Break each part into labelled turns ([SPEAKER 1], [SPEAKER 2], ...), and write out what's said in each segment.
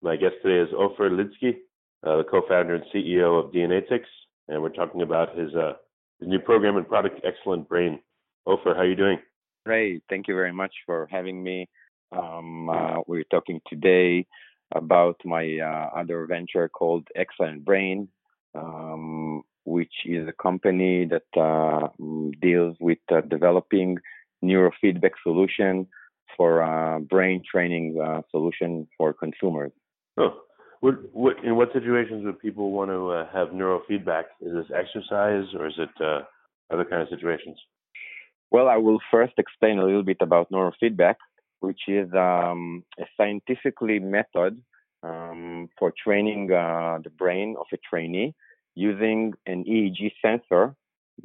[SPEAKER 1] My guest today is Ofer Lidsky, uh, the co-founder and CEO of DNAtix, and we're talking about his, uh, his new program and product, Excellent Brain. Ofer, how are you doing?
[SPEAKER 2] Great. Thank you very much for having me. Um, uh, we're talking today about my uh, other venture called Excellent Brain, um, which is a company that uh, deals with uh, developing neurofeedback solution for brain training solution for consumers.
[SPEAKER 1] Oh, what, what, in what situations would people want to uh, have neurofeedback? Is this exercise or is it uh, other kind of situations?
[SPEAKER 2] Well, I will first explain a little bit about neurofeedback, which is um, a scientifically method um, for training uh, the brain of a trainee using an EEG sensor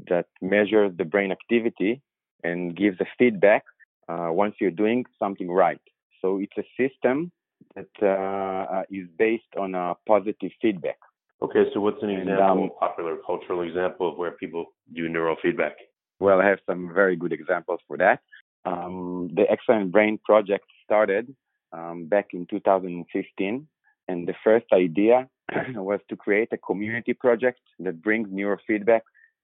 [SPEAKER 2] that measures the brain activity and gives a feedback uh, once you're doing something right. So it's a system that uh, uh, is based on a positive feedback.
[SPEAKER 1] Okay, so what's an example, um, popular cultural example of where people do neurofeedback?
[SPEAKER 2] Well, I have some very good examples for that. Um, the Excellent Brain project started um, back in 2015, and the first idea was to create a community project that brings neurofeedback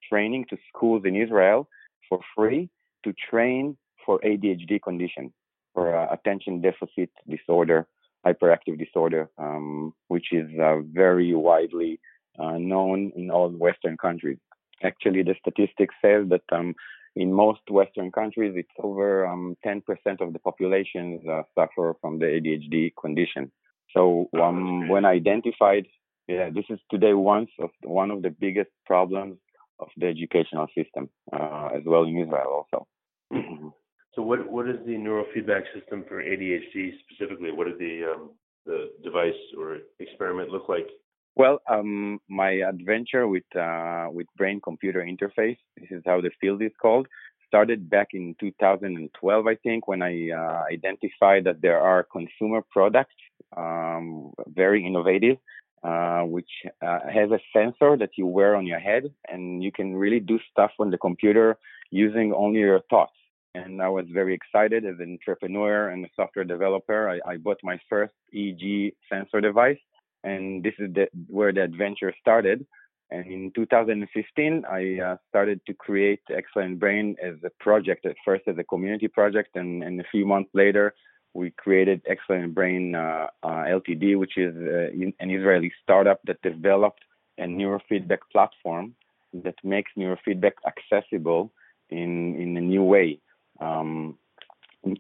[SPEAKER 2] training to schools in Israel for free to train for ADHD condition, for uh, attention deficit disorder hyperactive disorder, um, which is uh, very widely uh, known in all Western countries. Actually, the statistics say that um, in most Western countries, it's over um, 10% of the population uh, suffer from the ADHD condition. So um, when identified, yeah, this is today one of one of the biggest problems of the educational system, uh, as well in Israel also.
[SPEAKER 1] So what what is the neurofeedback system for ADHD specifically? What does the um, the device or experiment look like?
[SPEAKER 2] Well, um, my adventure with uh, with brain computer interface, this is how the field is called, started back in 2012, I think, when I uh, identified that there are consumer products, um, very innovative, uh, which uh, has a sensor that you wear on your head, and you can really do stuff on the computer using only your thoughts and I was very excited as an entrepreneur and a software developer. I, I bought my first EEG sensor device, and this is the, where the adventure started. And in 2015, I uh, started to create Excellent Brain as a project, at first as a community project, and, and a few months later, we created Excellent Brain uh, uh, Ltd, which is uh, an Israeli startup that developed a neurofeedback platform that makes neurofeedback accessible in, in a new way. Um,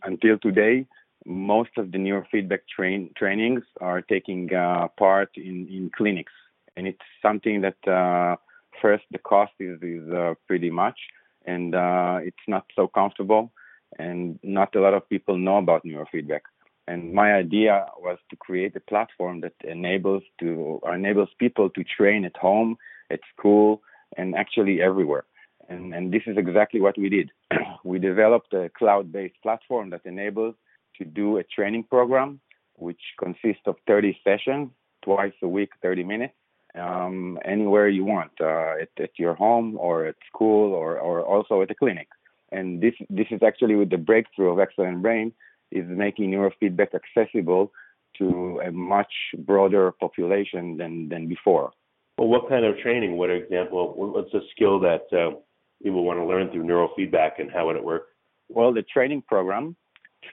[SPEAKER 2] until today, most of the neurofeedback train, trainings are taking uh, part in, in clinics, and it's something that uh, first the cost is is uh, pretty much, and uh, it's not so comfortable, and not a lot of people know about neurofeedback. And my idea was to create a platform that enables to enables people to train at home, at school, and actually everywhere. And, and this is exactly what we did. we developed a cloud-based platform that enables to do a training program, which consists of 30 sessions, twice a week, 30 minutes, um, anywhere you want, uh, at, at, your home or at school or, or also at a clinic. And this, this is actually with the breakthrough of Excellent Brain is making neurofeedback accessible to a much broader population than, than before.
[SPEAKER 1] Well, what kind of training? What example? What's a skill that uh, people want to learn through neurofeedback and how would it work?
[SPEAKER 2] Well, the training program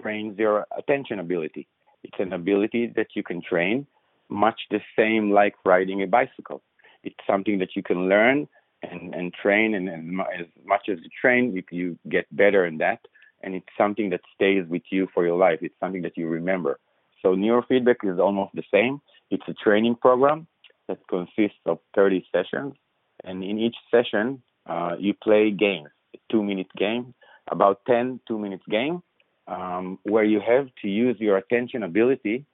[SPEAKER 2] trains your attention ability. It's an ability that you can train, much the same like riding a bicycle. It's something that you can learn and, and train, and, and as much as you train, you, you get better in that. And it's something that stays with you for your life. It's something that you remember. So neurofeedback is almost the same. It's a training program that consists of 30 sessions, and in each session, uh, you play games, two minute game, about 10 two minutes game, um, where you have to use your attention ability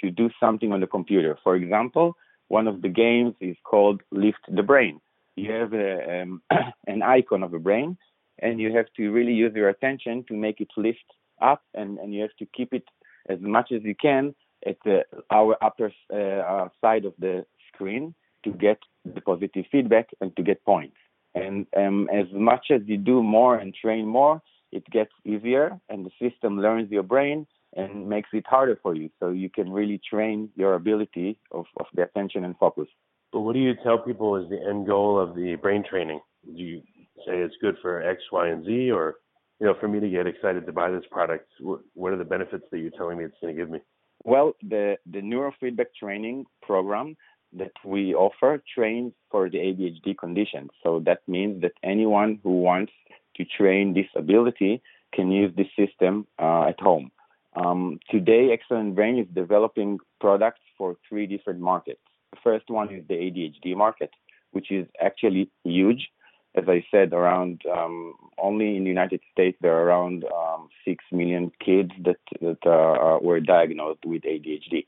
[SPEAKER 2] to do something on the computer. For example, one of the games is called Lift the Brain. You have a, um, an icon of a brain, and you have to really use your attention to make it lift up, and, and you have to keep it as much as you can at the, our upper uh, side of the screen to get the positive feedback and to get points. And um, as much as you do more and train more, it gets easier, and the system learns your brain and makes it harder for you. So you can really train your ability of, of the attention and focus.
[SPEAKER 1] But what do you tell people is the end goal of the brain training? Do you say it's good for X, Y, and Z, or you know, for me to get excited to buy this product, what are the benefits that you're telling me it's going to give me?
[SPEAKER 2] Well, the the neurofeedback training program that we offer trains for the ADHD condition. So that means that anyone who wants to train this ability can use this system uh, at home. Um, today, Excellent Brain is developing products for three different markets. The first one is the ADHD market, which is actually huge. As I said, around um, only in the United States there are around um, six million kids that that uh, were diagnosed with ADHD.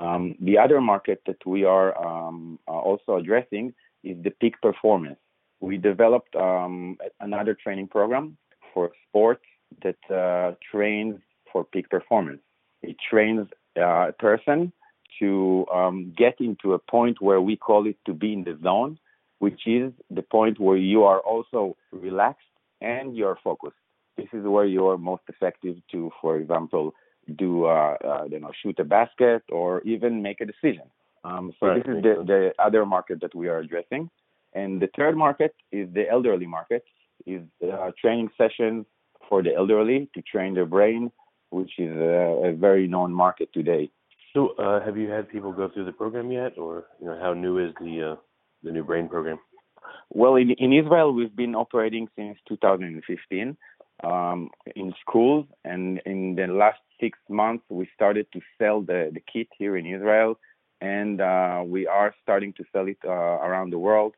[SPEAKER 2] Um, the other market that we are um, uh, also addressing is the peak performance. We developed um, another training program for sports that uh, trains for peak performance. It trains uh, a person to um, get into a point where we call it to be in the zone, which is the point where you are also relaxed and you're focused. This is where you are most effective to, for example, do uh, uh, you know shoot a basket or even make a decision. Um, so right. this is the, the other market that we are addressing, and the third market is the elderly market. Is uh, training sessions for the elderly to train their brain, which is a, a very known market today.
[SPEAKER 1] So, uh, have you had people go through the program yet, or you know how new is the uh, the new brain program?
[SPEAKER 2] Well, in, in Israel, we've been operating since 2015 um, in schools, and in the last six months, we started to sell the, the kit here in Israel, and uh, we are starting to sell it uh, around the world.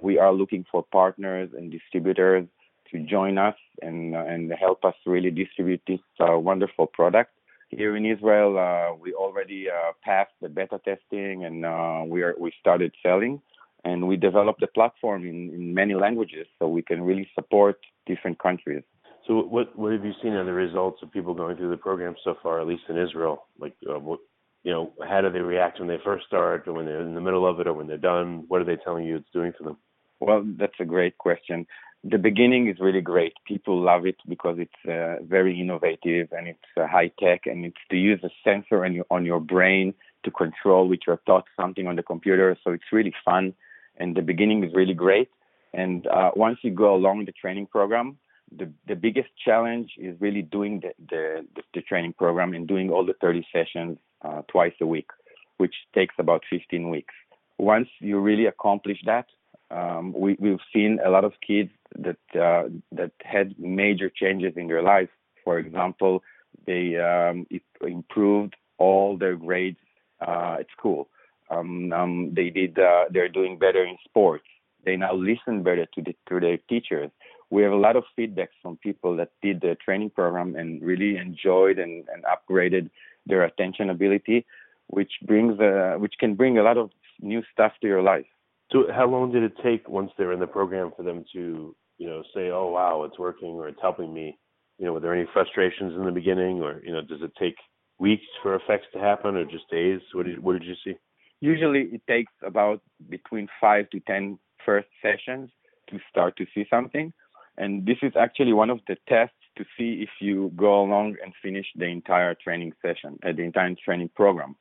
[SPEAKER 2] We are looking for partners and distributors to join us and, uh, and help us really distribute this uh, wonderful product. Here in Israel, uh, we already uh, passed the beta testing and we are we started selling and we developed a platform in, in many languages so we can really support different countries.
[SPEAKER 1] So what what have you seen in the results of people going through the program so far, at least in Israel? Like, uh, what, you know, how do they react when they first start, or when they're in the middle of it, or when they're done? What are they telling you it's doing for them?
[SPEAKER 2] Well, that's a great question. The beginning is really great. People love it because it's uh, very innovative and it's uh, high tech, and it's to use a sensor on your, on your brain to control with your thoughts something on the computer. So it's really fun, and the beginning is really great. And uh, once you go along the training program, the, the biggest challenge is really doing the, the, the training program and doing all the 30 sessions uh, twice a week, which takes about 15 weeks. Once you really accomplish that, um, we, we've seen a lot of kids that uh, that had major changes in their life. For example, they um, improved all their grades uh, at school. Um, um, they did. Uh, they're doing better in sports. They now listen better to the to their teachers we have a lot of feedbacks from people that did the training program and really enjoyed and, and upgraded their attention ability, which brings uh, which can bring a lot of new stuff to your life.
[SPEAKER 1] So, how long did it take once they're in the program for them to, you know, say, "Oh, wow, it's working," or "It's helping me"? You know, were there any frustrations in the beginning, or you know, does it take weeks for effects to happen, or just days? What did What did you see?
[SPEAKER 2] Usually, it takes about between five to ten first sessions to start to see something and this is actually one of the tests to see if you go along and finish the entire training session, uh, the entire training program,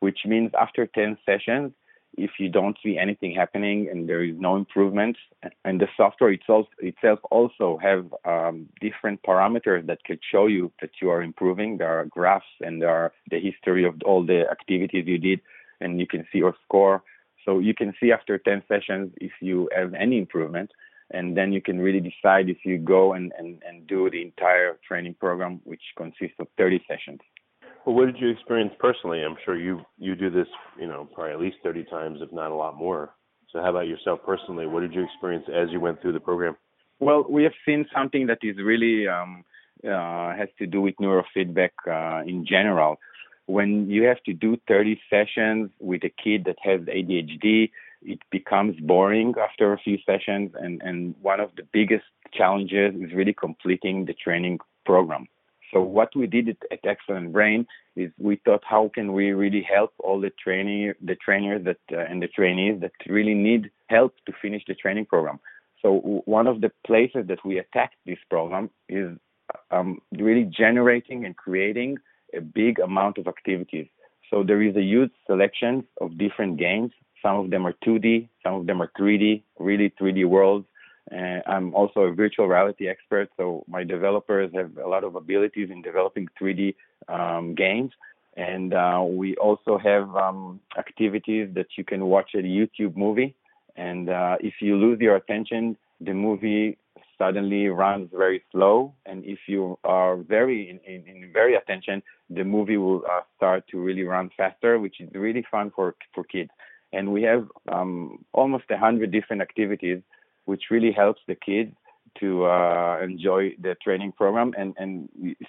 [SPEAKER 2] which means after 10 sessions, if you don't see anything happening and there is no improvement, and the software itself, itself also have um, different parameters that could show you that you are improving. There are graphs and there are the history of all the activities you did, and you can see your score. So you can see after 10 sessions if you have any improvement and then you can really decide if you go and, and, and do the entire training program, which consists of 30 sessions.
[SPEAKER 1] Well, what did you experience personally? I'm sure you you do this, you know, probably at least 30 times, if not a lot more. So, how about yourself personally? What did you experience as you went through the program?
[SPEAKER 2] Well, we have seen something that is really um, uh, has to do with neurofeedback uh, in general. When you have to do 30 sessions with a kid that has ADHD, it becomes boring after a few sessions. And, and one of the biggest challenges is really completing the training program. So what we did at Excellent Brain is we thought, how can we really help all the training, the trainers that uh, and the trainees that really need help to finish the training program. So one of the places that we attacked this program is um, really generating and creating a big amount of activities. So there is a huge selection of different games. Some of them are 2D, some of them are 3D, really 3D worlds. Uh, I'm also a virtual reality expert, so my developers have a lot of abilities in developing 3D um, games. And uh, we also have um, activities that you can watch a YouTube movie. And uh, if you lose your attention, the movie suddenly runs very slow. And if you are very in, in, in very attention, the movie will uh, start to really run faster, which is really fun for for kids. And we have um, almost a hundred different activities which really helps the kids to uh, enjoy the training program and, and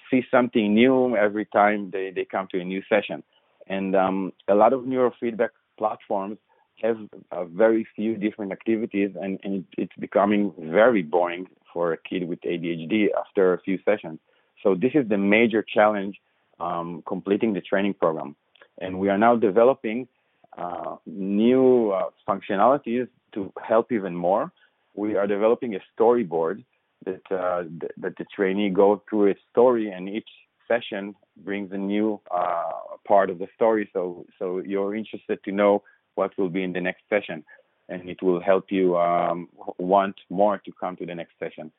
[SPEAKER 2] see something new every time they, they come to a new session. And um, a lot of neurofeedback platforms have a very few different activities, and, and it's becoming very boring for a kid with ADHD after a few sessions. So this is the major challenge um, completing the training program. And we are now developing uh, new uh, functionalities to help even more we are developing a storyboard that uh, that the trainee goes through a story, and each session brings a new uh, part of the story. So so you're interested to know what will be in the next session, and it will help you um, want more to come to the next session.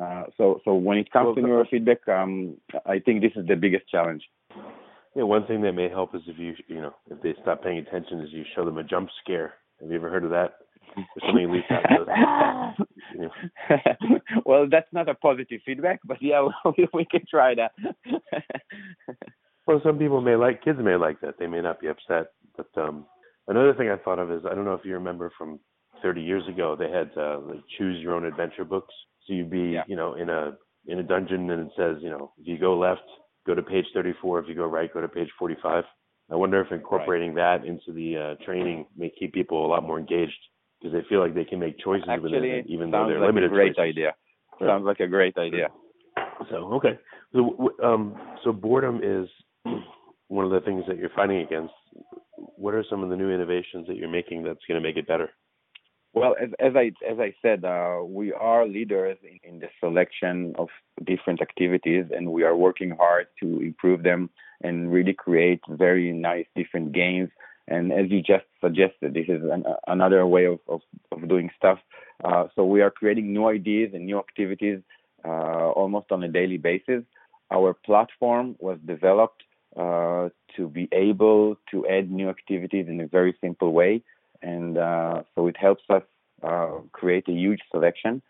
[SPEAKER 2] Uh, so so when it comes well, to neurofeedback, um, I think this is the biggest challenge.
[SPEAKER 1] Yeah, one thing that may help is if you you know if they stop paying attention, is you show them a jump scare. Have you ever heard of that?
[SPEAKER 2] well, that's not a positive feedback, but yeah, we, we can try that.
[SPEAKER 1] well, some people may like kids may like that. They may not be upset, but um another thing I thought of is I don't know if you remember from 30 years ago they had uh, like choose your own adventure books. So you'd be, yeah. you know, in a in a dungeon and it says, you know, if you go left, go to page 34. If you go right, go to page 45. I wonder if incorporating right. that into the uh, training may keep people a lot more engaged because they feel like they can make choices
[SPEAKER 2] Actually,
[SPEAKER 1] within it, even though they're
[SPEAKER 2] like
[SPEAKER 1] limited.
[SPEAKER 2] A great
[SPEAKER 1] choices.
[SPEAKER 2] idea. Sounds like a great idea.
[SPEAKER 1] So okay, so um, so boredom is one of the things that you're fighting against. What are some of the new innovations that you're making that's going to make it better?
[SPEAKER 2] Well, as, as I as I said, uh, we are leaders in, in, the selection of different activities, and we are working hard to improve them and really create very nice different games and as you just suggested, this is an, another way of, of, of doing stuff. Uh, so we are creating new ideas and new activities uh, almost on a daily basis. Our platform was developed uh, to be able to add new activities in a very simple way. And uh, so it helps us uh, create a huge selection.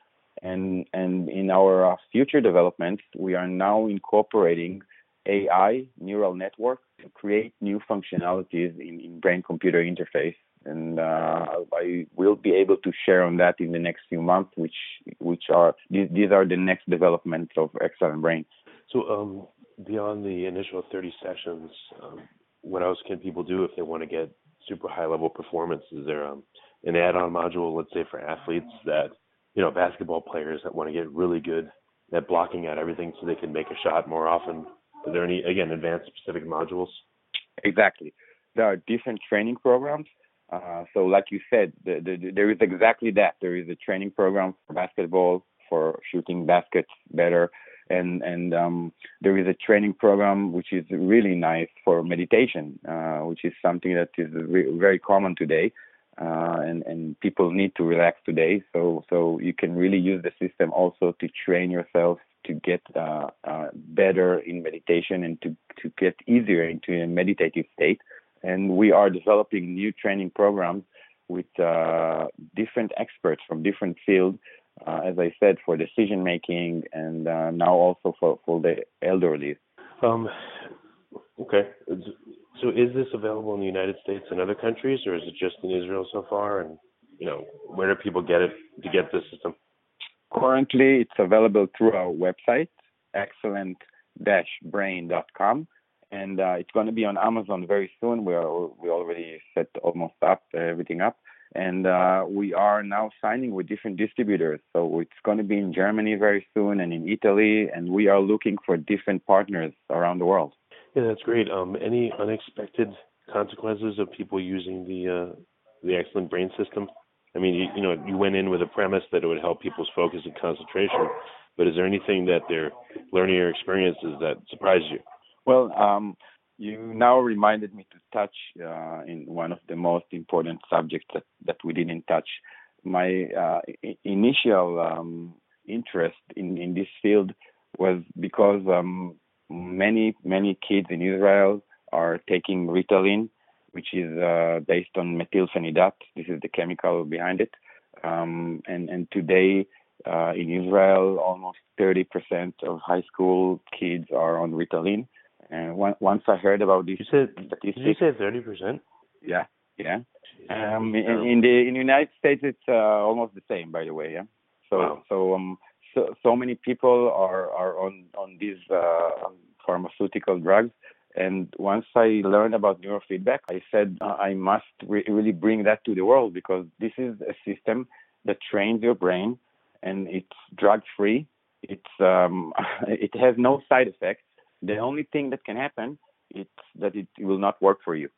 [SPEAKER 2] And, and in our uh, future developments, we are now incorporating AI, neural network, to create new functionalities in, in brain computer interface. And uh, I will be able to share on that in the next few months, which which are these, these are the next developments of Excellent Brain.
[SPEAKER 1] So um, beyond the initial 30 sessions, um, what else can people do if they want to get super high level performance? Is there um, an add-on module, let's say for athletes that you know basketball players that want to get really good at blocking out everything so they can make a shot more often? Are there any, again, advanced specific modules?
[SPEAKER 2] Exactly. There are different training programs. Uh, so, like you said, the, the, there is exactly that. There is a training program for basketball, for shooting baskets better, and and um, there is a training program which is really nice for meditation, uh, which is something that is re- very common today, uh, and and people need to relax today. So so you can really use the system also to train yourself to get uh, uh, better in meditation and to, to get easier into a meditative state. And we are developing new training programs with uh, different experts from different fields, uh, as I said, for decision making and uh, now also for, for the elderly.
[SPEAKER 1] Um, okay. So is this available in the United States and other countries, or is it just in Israel so far? And you know, where do people get it to get this system?
[SPEAKER 2] Currently, it's available through our website, excellent-brain.com, and uh, it's going to be on Amazon very soon. We are we already set almost up everything up, and uh, we are now signing with different distributors. So it's going to be in Germany very soon and in Italy, and we are looking for different partners around the world.
[SPEAKER 1] Yeah, that's great. Um, any unexpected consequences of people using the uh, the excellent brain system? I mean, you, you know, you went in with a premise that it would help people's focus and concentration, but is there anything that their learning or experiences that surprised you?
[SPEAKER 2] Well, um, you now reminded me to touch uh, in one of the most important subjects that, that we didn't touch. My uh, I- initial um, interest in, in this field was because um, many many kids in Israel are taking Ritalin, which is uh, based on methylphenidate. This is the chemical behind it, um, and and today. Uh, in Israel, almost 30% of high school kids are on Ritalin, and one, once I heard about this
[SPEAKER 1] You said
[SPEAKER 2] statistics,
[SPEAKER 1] did you say thirty percent?
[SPEAKER 2] yeah, yeah. Um, in, in the in the United States, it's uh, almost the same, by the way. Yeah. So
[SPEAKER 1] Wow.
[SPEAKER 2] so um so so many people are are on on these uh, pharmaceutical drugs. And once I learned about neurofeedback, I said uh, I must re- really bring that to the world because this is a system that trains your brain, and it's drug free. It's um, it has no side effects. The only thing that can happen is that it will not work for you.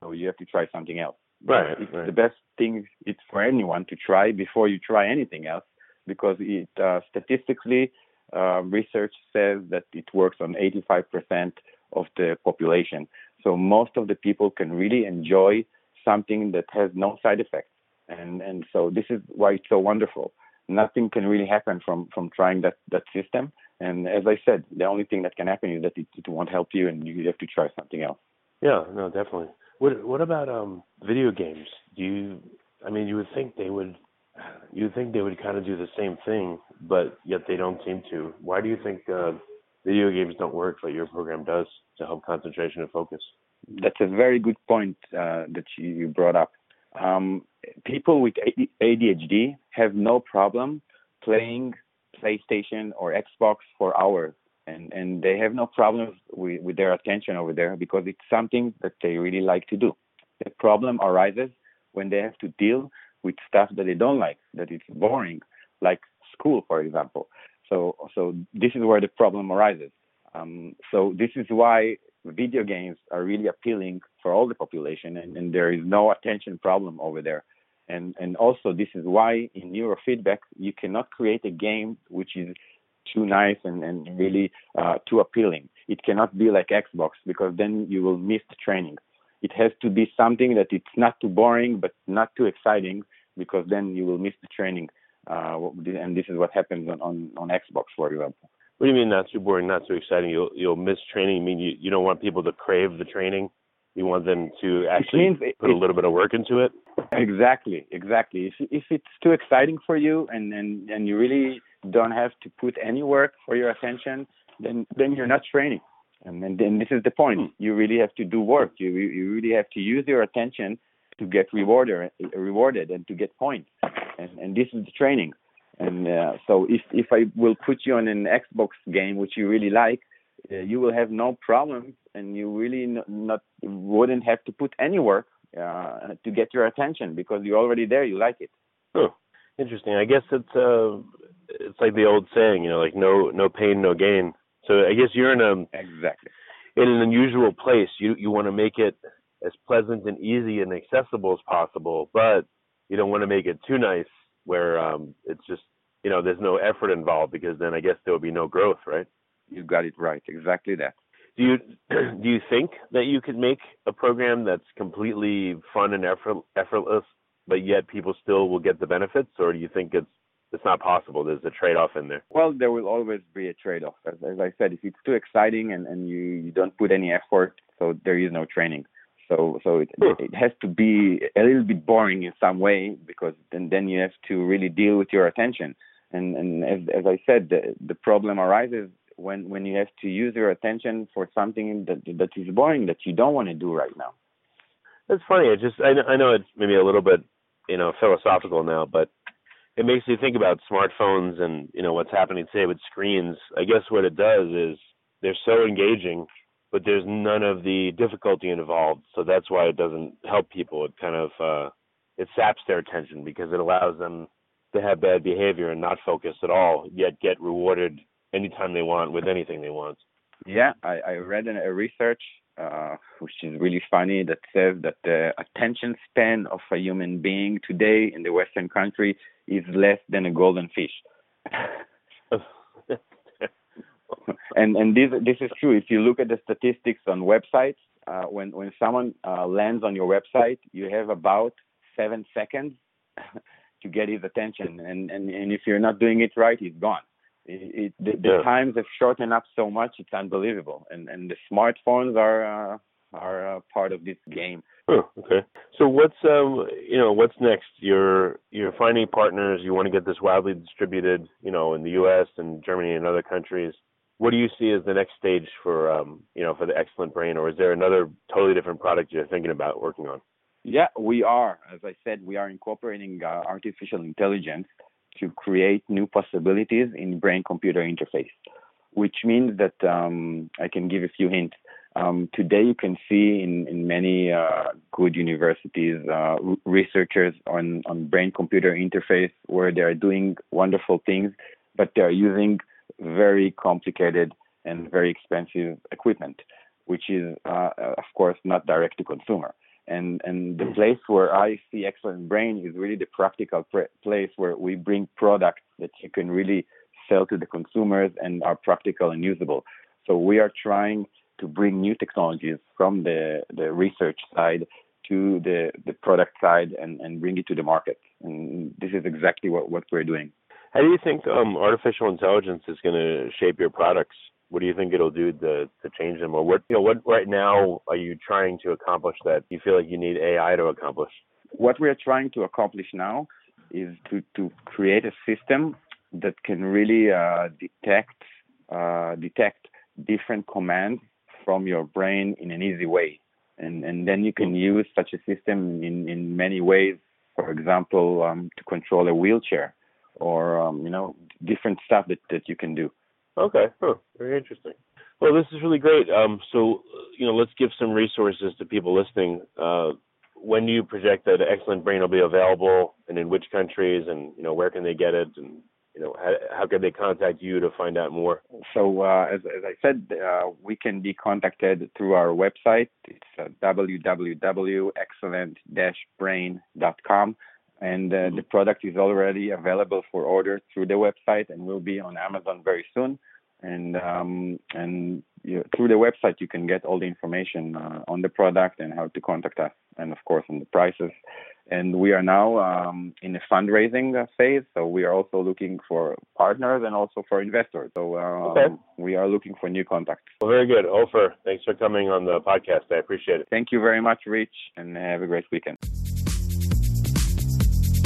[SPEAKER 2] So you have to try something else.
[SPEAKER 1] Right,
[SPEAKER 2] It's
[SPEAKER 1] right.
[SPEAKER 2] the best thing it's for anyone to try before you try anything else because it uh, statistically uh, research says that it works on 85% of the population. So most of the people can really enjoy something that has no side effects. And and so this is why it's so wonderful. Nothing can really happen from from trying that that system. And as I said, the only thing that can happen is that it, it won't help you, and you have to try something else.
[SPEAKER 1] Yeah, no, definitely. What what about um video games? Do you I mean you would think they would you would think they would kind of do the same thing, but yet they don't seem to. Why do you think uh video games don't work but your program does to help concentration and focus?
[SPEAKER 2] That's a very good point uh, that you, you brought up. Um, people with ADHD have no problem playing PlayStation or Xbox for hours, and, and they have no problems with, with their attention over there because it's something that they really like to do. The problem arises when they have to deal with stuff that they don't like, that it's boring, like school, for example. So, so this is where the problem arises. Um, so this is why video games are really appealing for all the population, and, and there is no attention problem over there. And and also this is why in neurofeedback you cannot create a game which is too nice and, and really uh, too appealing. It cannot be like Xbox because then you will miss the training. It has to be something that it's not too boring but not too exciting because then you will miss the training. Uh, and this is what happens on, on, on Xbox, for example.
[SPEAKER 1] What do you mean not too boring, not too exciting? You'll you'll miss training. You mean you, you don't want people to crave the training? You want them to actually
[SPEAKER 2] means it-
[SPEAKER 1] put a little bit of work into it?
[SPEAKER 2] Exactly, exactly. If if it's too exciting for you and and and you really don't have to put any work for your attention, then then you're not training. And then, then this is the point. You really have to do work. You you really have to use your attention to get rewarded rewarded and to get points. And and this is the training. And uh, so if if I will put you on an Xbox game which you really like, uh, you will have no problems, and you really n- not wouldn't have to put any work uh, to get your attention because you're already there. You like it.
[SPEAKER 1] Huh. Interesting. I guess it's uh it's like the old saying, you know, like no no pain, no gain. So I guess you're in a
[SPEAKER 2] Exactly.
[SPEAKER 1] in an unusual place. You you want to make it as pleasant and easy and accessible as possible, but you don't want to make it too nice where um it's just you know there's no effort involved because then I guess there will be no growth, right?
[SPEAKER 2] You got it right. Exactly that.
[SPEAKER 1] Do you do you think that you could make a program that's completely fun and effort, effortless, but yet people still will get the benefits, or do you think it's it's not possible? There's a trade-off in there.
[SPEAKER 2] Well, there will always be a trade-off. As, as I said, if it's too exciting and, and you, you don't put any effort, so there is no training. So so it
[SPEAKER 1] Hmm.
[SPEAKER 2] it has to be a little bit boring in some way because then then you have to really deal with your attention. And and as as I said, the the problem arises when when you have to use your attention for something that that is boring that you don't want to do right now.
[SPEAKER 1] That's funny. I just I know, I know it's maybe a little bit you know philosophical now, but it makes you think about smartphones and you know what's happening today with screens. I guess what it does is they're so engaging, but there's none of the difficulty involved. So that's why it doesn't help people. It kind of uh, it saps their attention because it allows them to have bad behavior and not focus at all, yet get rewarded anytime they want with anything they want.
[SPEAKER 2] Yeah, I, I read a research uh, which is really funny that says that the attention span of a human being today in the Western country is less than a golden fish. and and this this is true. If you look at the statistics on websites, uh, when when someone uh, lands on your website, you have about seven seconds to get his attention, and and and if you're not doing it right, he's gone. It, it, the, the yeah. times have shortened up so much; it's unbelievable. And and the smartphones are uh, are uh, part of this game.
[SPEAKER 1] Oh, okay. So what's um you know what's next? You're you're finding partners. You want to get this widely distributed, you know, in the U.S. and Germany and other countries. What do you see as the next stage for um you know for the excellent brain, or is there another totally different product you're thinking about working on?
[SPEAKER 2] Yeah, we are. As I said, we are incorporating uh, artificial intelligence to create new possibilities in brain-computer interface, which means that um, I can give a few hints. Um, today, you can see in, in many uh, good universities uh, researchers on, on brain-computer interface where they are doing wonderful things, but they are using very complicated and very expensive equipment, which is, uh, of course, not direct to consumer and and the place where I see excellent brain is really the practical pre- place where we bring products that you can really sell to the consumers and are practical and usable. So we are trying to bring new technologies from the the research side to the the product side and and bring it to the market. And this is exactly what what we're doing.
[SPEAKER 1] How do you think um, artificial intelligence is going to shape your products? What do you think it'll do to to change them, or what you know what right now are you trying to accomplish that you feel like you need AI to accomplish?
[SPEAKER 2] What we are trying to accomplish now is to to create a system that can really uh, detect uh, detect different commands from your brain in an easy way, and and then you can use such a system in in many ways. For example, um, to control a wheelchair, or um, you know different stuff that that you can do.
[SPEAKER 1] Okay. Huh. Very interesting. Well, this is really great. Um, so, you know, let's give some resources to people listening. Uh, when do you project that Excellent Brain will be available, and in which countries, and you know, where can they get it, and you know, how, how can they contact you to find out more?
[SPEAKER 2] So, uh, as, as I said, uh, we can be contacted through our website. It's uh, www.excellent-brain.com and uh, the product is already available for order through the website and will be on Amazon very soon. And um, and you, through the website you can get all the information uh, on the product and how to contact us, and of course on the prices. And we are now um, in a fundraising uh, phase, so we are also looking for partners and also for investors. So um, okay. we are looking for new contacts.
[SPEAKER 1] Well, very good, Ofer. Thanks for coming on the podcast. I appreciate it.
[SPEAKER 2] Thank you very much, Rich, and have a great weekend.